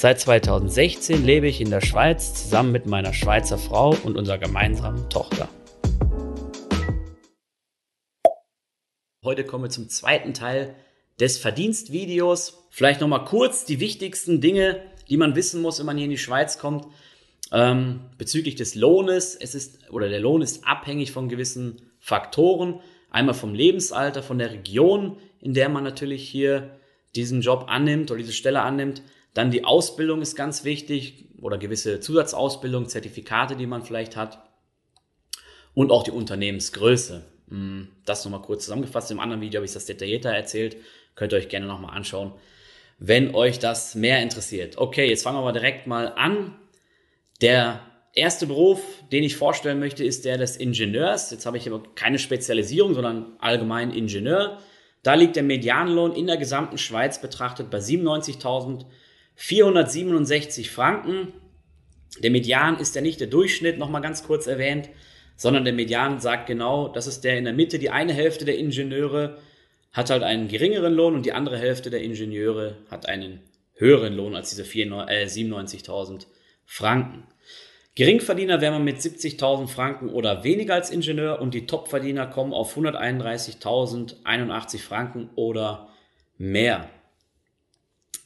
Seit 2016 lebe ich in der Schweiz zusammen mit meiner Schweizer Frau und unserer gemeinsamen Tochter. Heute kommen wir zum zweiten Teil des Verdienstvideos. Vielleicht nochmal kurz die wichtigsten Dinge, die man wissen muss, wenn man hier in die Schweiz kommt. Ähm, bezüglich des Lohnes, es ist, oder der Lohn ist abhängig von gewissen Faktoren. Einmal vom Lebensalter, von der Region, in der man natürlich hier diesen Job annimmt oder diese Stelle annimmt. Dann die Ausbildung ist ganz wichtig oder gewisse Zusatzausbildung, Zertifikate, die man vielleicht hat. Und auch die Unternehmensgröße. Hm, das nochmal kurz zusammengefasst. Im anderen Video habe ich das detaillierter erzählt. Könnt ihr euch gerne nochmal anschauen, wenn euch das mehr interessiert. Okay, jetzt fangen wir mal direkt mal an. Der erste Beruf, den ich vorstellen möchte, ist der des Ingenieurs. Jetzt habe ich aber keine Spezialisierung, sondern allgemein Ingenieur. Da liegt der Medianlohn in der gesamten Schweiz betrachtet bei 97.467 Franken. Der Median ist ja nicht der Durchschnitt, nochmal ganz kurz erwähnt, sondern der Median sagt genau, das ist der in der Mitte. Die eine Hälfte der Ingenieure hat halt einen geringeren Lohn und die andere Hälfte der Ingenieure hat einen höheren Lohn als diese äh, 97.000 Franken. Geringverdiener wäre man mit 70.000 Franken oder weniger als Ingenieur und die Topverdiener kommen auf 131.081 Franken oder mehr.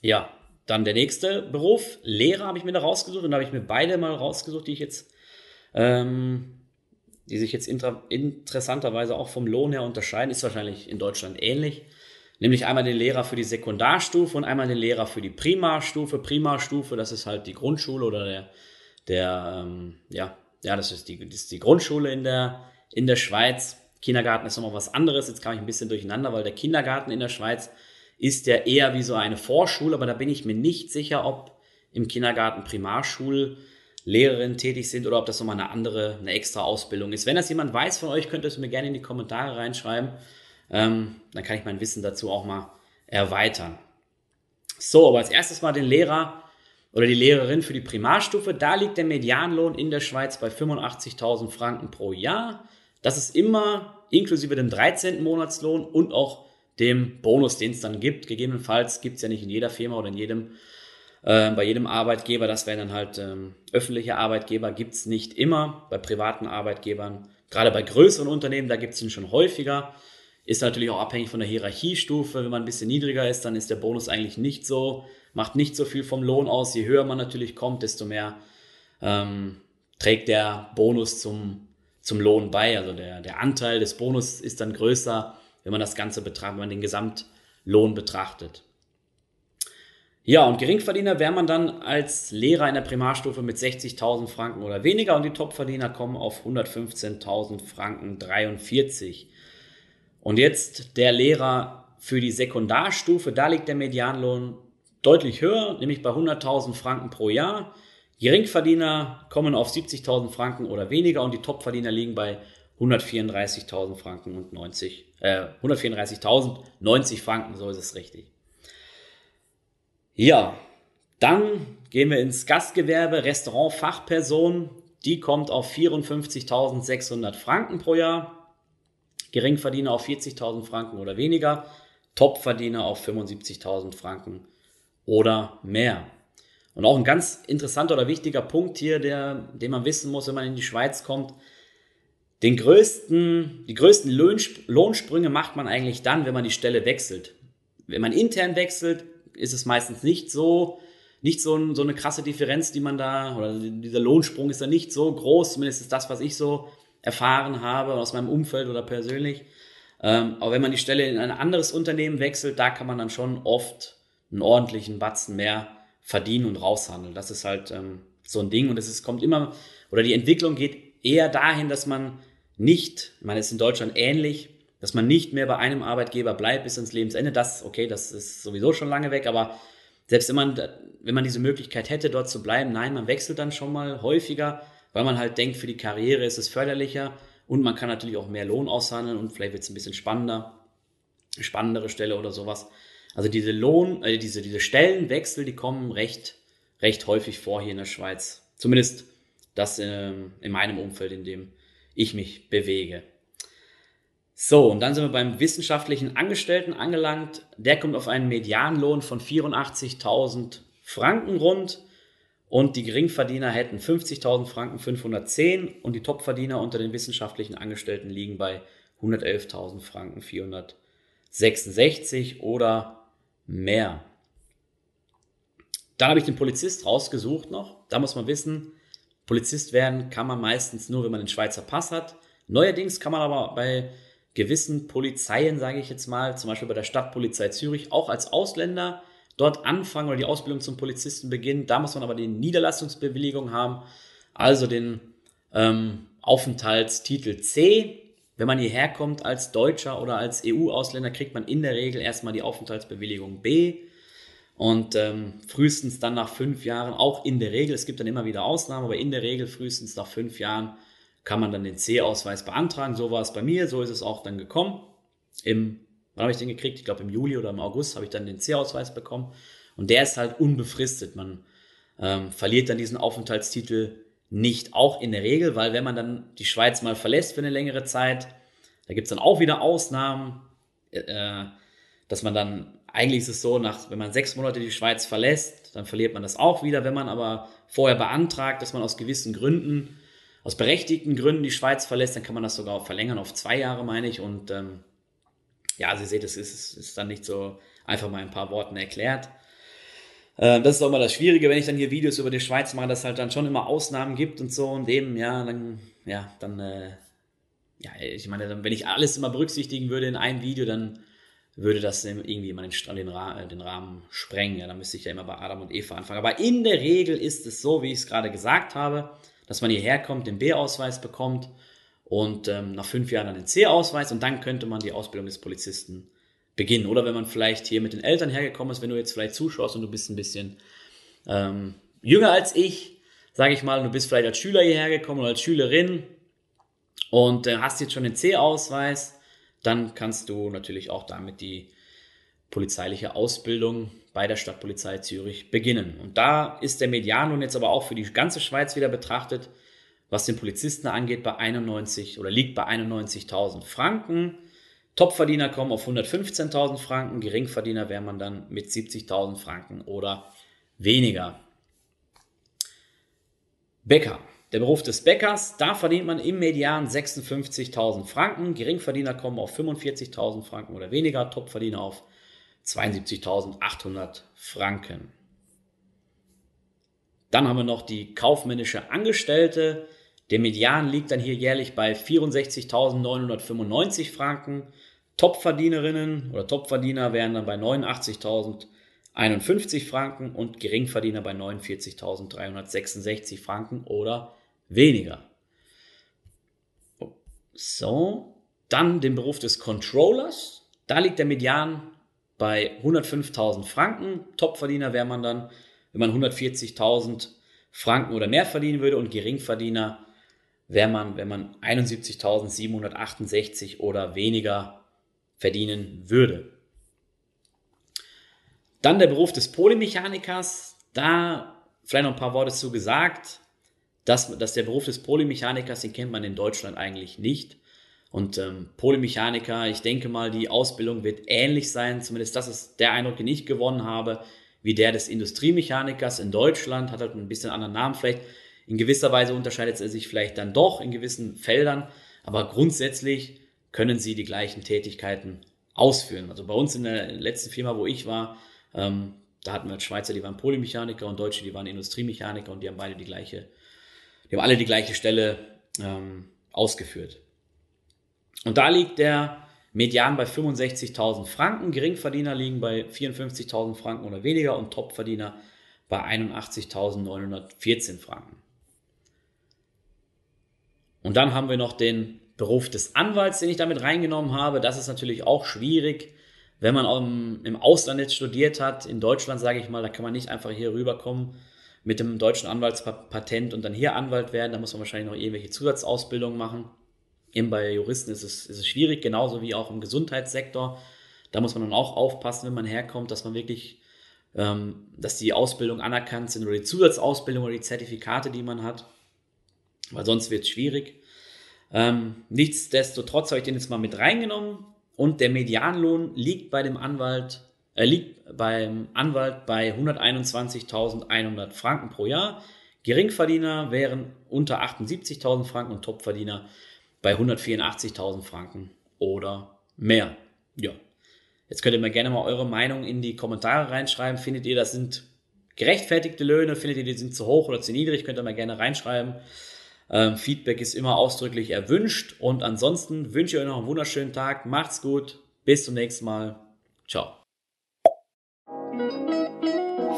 Ja, dann der nächste Beruf, Lehrer habe ich mir da rausgesucht und da habe ich mir beide mal rausgesucht, die ich jetzt, ähm, die sich jetzt inter interessanterweise auch vom Lohn her unterscheiden, ist wahrscheinlich in Deutschland ähnlich. Nämlich einmal den Lehrer für die Sekundarstufe und einmal den Lehrer für die Primarstufe. Primarstufe, das ist halt die Grundschule oder der der, ähm, ja, ja, das ist, die, das ist die Grundschule in der, in der Schweiz. Kindergarten ist nochmal was anderes. Jetzt kam ich ein bisschen durcheinander, weil der Kindergarten in der Schweiz ist ja eher wie so eine Vorschule, aber da bin ich mir nicht sicher, ob im Kindergarten Primarschullehrerinnen tätig sind oder ob das nochmal eine andere, eine extra Ausbildung ist. Wenn das jemand weiß von euch, könnt ihr es mir gerne in die Kommentare reinschreiben. Ähm, dann kann ich mein Wissen dazu auch mal erweitern. So, aber als erstes mal den Lehrer oder die Lehrerin für die Primarstufe. Da liegt der Medianlohn in der Schweiz bei 85.000 Franken pro Jahr. Das ist immer inklusive dem 13. Monatslohn und auch dem Bonus, den es dann gibt. Gegebenenfalls gibt es ja nicht in jeder Firma oder in jedem, äh, bei jedem Arbeitgeber. Das wären dann halt ähm, öffentliche Arbeitgeber, gibt es nicht immer. Bei privaten Arbeitgebern, gerade bei größeren Unternehmen, da gibt es ihn schon häufiger. Ist natürlich auch abhängig von der Hierarchiestufe. Wenn man ein bisschen niedriger ist, dann ist der Bonus eigentlich nicht so macht nicht so viel vom Lohn aus. Je höher man natürlich kommt, desto mehr ähm, trägt der Bonus zum, zum Lohn bei. Also der, der Anteil des Bonus ist dann größer, wenn man das Ganze betrachtet, wenn man den Gesamtlohn betrachtet. Ja, und Geringverdiener wäre man dann als Lehrer in der Primarstufe mit 60.000 Franken oder weniger und die Topverdiener kommen auf 115.000 Franken 43. Und jetzt der Lehrer für die Sekundarstufe, da liegt der Medianlohn deutlich höher, nämlich bei 100.000 Franken pro Jahr. Geringverdiener kommen auf 70.000 Franken oder weniger und die Topverdiener liegen bei 134.000 Franken und 90, äh, 134.090 Franken, so ist es richtig. Ja, dann gehen wir ins Gastgewerbe, Restaurant, Fachperson. Die kommt auf 54.600 Franken pro Jahr. Geringverdiener auf 40.000 Franken oder weniger. Topverdiener auf 75.000 Franken oder mehr. Und auch ein ganz interessanter oder wichtiger Punkt hier, der, den man wissen muss, wenn man in die Schweiz kommt. Den größten, die größten Lohnsprünge macht man eigentlich dann, wenn man die Stelle wechselt. Wenn man intern wechselt, ist es meistens nicht so, nicht so, ein, so eine krasse Differenz, die man da, oder dieser Lohnsprung ist da nicht so groß, zumindest ist das, was ich so erfahren habe aus meinem Umfeld oder persönlich. Ähm, aber wenn man die Stelle in ein anderes Unternehmen wechselt, da kann man dann schon oft einen ordentlichen Batzen mehr verdienen und raushandeln. Das ist halt ähm, so ein Ding und es kommt immer, oder die Entwicklung geht eher dahin, dass man nicht, ich meine, es ist in Deutschland ähnlich, dass man nicht mehr bei einem Arbeitgeber bleibt bis ins Lebensende. Das, okay, das ist sowieso schon lange weg, aber selbst wenn man, wenn man diese Möglichkeit hätte, dort zu bleiben, nein, man wechselt dann schon mal häufiger, weil man halt denkt, für die Karriere ist es förderlicher und man kann natürlich auch mehr Lohn aushandeln und vielleicht wird es ein bisschen spannender, spannendere Stelle oder sowas. Also diese Lohn, äh, diese, diese Stellenwechsel, die kommen recht, recht häufig vor hier in der Schweiz. Zumindest das äh, in meinem Umfeld, in dem ich mich bewege. So, und dann sind wir beim wissenschaftlichen Angestellten angelangt. Der kommt auf einen Medianlohn von 84.000 Franken rund und die Geringverdiener hätten 50.000 Franken 510 und die Topverdiener unter den wissenschaftlichen Angestellten liegen bei 111.000 Franken 466 oder mehr. Dann habe ich den Polizist rausgesucht noch. Da muss man wissen, Polizist werden kann man meistens nur, wenn man den Schweizer Pass hat. Neuerdings kann man aber bei gewissen Polizeien, sage ich jetzt mal, zum Beispiel bei der Stadtpolizei Zürich, auch als Ausländer dort anfangen oder die Ausbildung zum Polizisten beginnen. Da muss man aber die Niederlassungsbewilligung haben, also den ähm, Aufenthaltstitel C. Wenn man hierher kommt als Deutscher oder als EU-Ausländer, kriegt man in der Regel erstmal die Aufenthaltsbewilligung B. Und ähm, frühestens dann nach fünf Jahren, auch in der Regel, es gibt dann immer wieder Ausnahmen, aber in der Regel frühestens nach fünf Jahren kann man dann den C-Ausweis beantragen. So war es bei mir, so ist es auch dann gekommen. Im, wann habe ich den gekriegt? Ich glaube im Juli oder im August habe ich dann den C-Ausweis bekommen. Und der ist halt unbefristet. Man ähm, verliert dann diesen Aufenthaltstitel nicht, auch in der Regel, weil wenn man dann die Schweiz mal verlässt für eine längere Zeit, da gibt es dann auch wieder Ausnahmen, äh, dass man dann, eigentlich ist es so, nach, wenn man sechs Monate die Schweiz verlässt, dann verliert man das auch wieder. Wenn man aber vorher beantragt, dass man aus gewissen Gründen aus berechtigten Gründen die Schweiz verlässt, dann kann man das sogar verlängern auf zwei Jahre, meine ich. Und ähm, ja, Sie seht, es ist, ist dann nicht so einfach mal ein paar Worten erklärt. Äh, das ist auch immer das Schwierige, wenn ich dann hier Videos über die Schweiz mache, dass halt dann schon immer Ausnahmen gibt und so und eben, ja, dann, ja, dann, äh, ja, ich meine, wenn ich alles immer berücksichtigen würde in einem Video, dann würde das irgendwie mal den, den, den Rahmen sprengen. Ja, dann müsste ich ja immer bei Adam und Eva anfangen. Aber in der Regel ist es so, wie ich es gerade gesagt habe dass man hierher kommt, den B-Ausweis bekommt und ähm, nach fünf Jahren dann den C-Ausweis und dann könnte man die Ausbildung des Polizisten beginnen. Oder wenn man vielleicht hier mit den Eltern hergekommen ist, wenn du jetzt vielleicht zuschaust und du bist ein bisschen ähm, jünger als ich, sage ich mal, du bist vielleicht als Schüler hierher gekommen oder als Schülerin und äh, hast jetzt schon den C-Ausweis, dann kannst du natürlich auch damit die polizeiliche Ausbildung bei der Stadtpolizei Zürich beginnen. Und da ist der Medianlohn jetzt aber auch für die ganze Schweiz wieder betrachtet, was den Polizisten angeht, bei 91 oder liegt bei 91.000 Franken. Topverdiener kommen auf 115.000 Franken, Geringverdiener wäre man dann mit 70.000 Franken oder weniger. Bäcker. Der Beruf des Bäckers, da verdient man im Median 56.000 Franken, Geringverdiener kommen auf 45.000 Franken oder weniger, Topverdiener auf 72.800 Franken. Dann haben wir noch die kaufmännische Angestellte. Der Median liegt dann hier jährlich bei 64.995 Franken. Topverdienerinnen oder Topverdiener wären dann bei 89.051 Franken und Geringverdiener bei 49.366 Franken oder weniger. So, dann den Beruf des Controllers. Da liegt der Median bei 105.000 Franken. Topverdiener wäre man dann, wenn man 140.000 Franken oder mehr verdienen würde und Geringverdiener wäre man, wenn man 71.768 oder weniger verdienen würde. Dann der Beruf des Polymechanikers. Da vielleicht noch ein paar Worte zu gesagt, dass, dass der Beruf des Polymechanikers, den kennt man in Deutschland eigentlich nicht. Und ähm, Polymechaniker, ich denke mal, die Ausbildung wird ähnlich sein, zumindest das ist der Eindruck, den ich gewonnen habe, wie der des Industriemechanikers in Deutschland, hat halt ein bisschen anderen Namen vielleicht. In gewisser Weise unterscheidet er sich vielleicht dann doch in gewissen Feldern, aber grundsätzlich können sie die gleichen Tätigkeiten ausführen. Also bei uns in der letzten Firma, wo ich war, ähm, da hatten wir Schweizer, die waren Polymechaniker und Deutsche, die waren Industriemechaniker und die haben beide die gleiche, die haben alle die gleiche Stelle ähm, ausgeführt. Und da liegt der Median bei 65.000 Franken, Geringverdiener liegen bei 54.000 Franken oder weniger und Topverdiener bei 81.914 Franken. Und dann haben wir noch den Beruf des Anwalts, den ich damit reingenommen habe. Das ist natürlich auch schwierig, wenn man im Ausland jetzt studiert hat. In Deutschland, sage ich mal, da kann man nicht einfach hier rüberkommen mit dem deutschen Anwaltspatent und dann hier Anwalt werden. Da muss man wahrscheinlich noch irgendwelche Zusatzausbildungen machen. Eben bei Juristen ist es, ist es schwierig, genauso wie auch im Gesundheitssektor. Da muss man dann auch aufpassen, wenn man herkommt, dass man wirklich, ähm, dass die Ausbildung anerkannt sind oder die Zusatzausbildung oder die Zertifikate, die man hat. Weil sonst wird es schwierig. Ähm, nichtsdestotrotz habe ich den jetzt mal mit reingenommen und der Medianlohn liegt bei dem Anwalt er liegt beim Anwalt bei 121.100 Franken pro Jahr. Geringverdiener wären unter 78.000 Franken und Topverdiener bei 184.000 Franken oder mehr. Ja. Jetzt könnt ihr mir gerne mal eure Meinung in die Kommentare reinschreiben. Findet ihr, das sind gerechtfertigte Löhne? Findet ihr, die sind zu hoch oder zu niedrig? Könnt ihr mal gerne reinschreiben. Ähm, Feedback ist immer ausdrücklich erwünscht. Und ansonsten wünsche ich euch noch einen wunderschönen Tag. Macht's gut. Bis zum nächsten Mal. Ciao.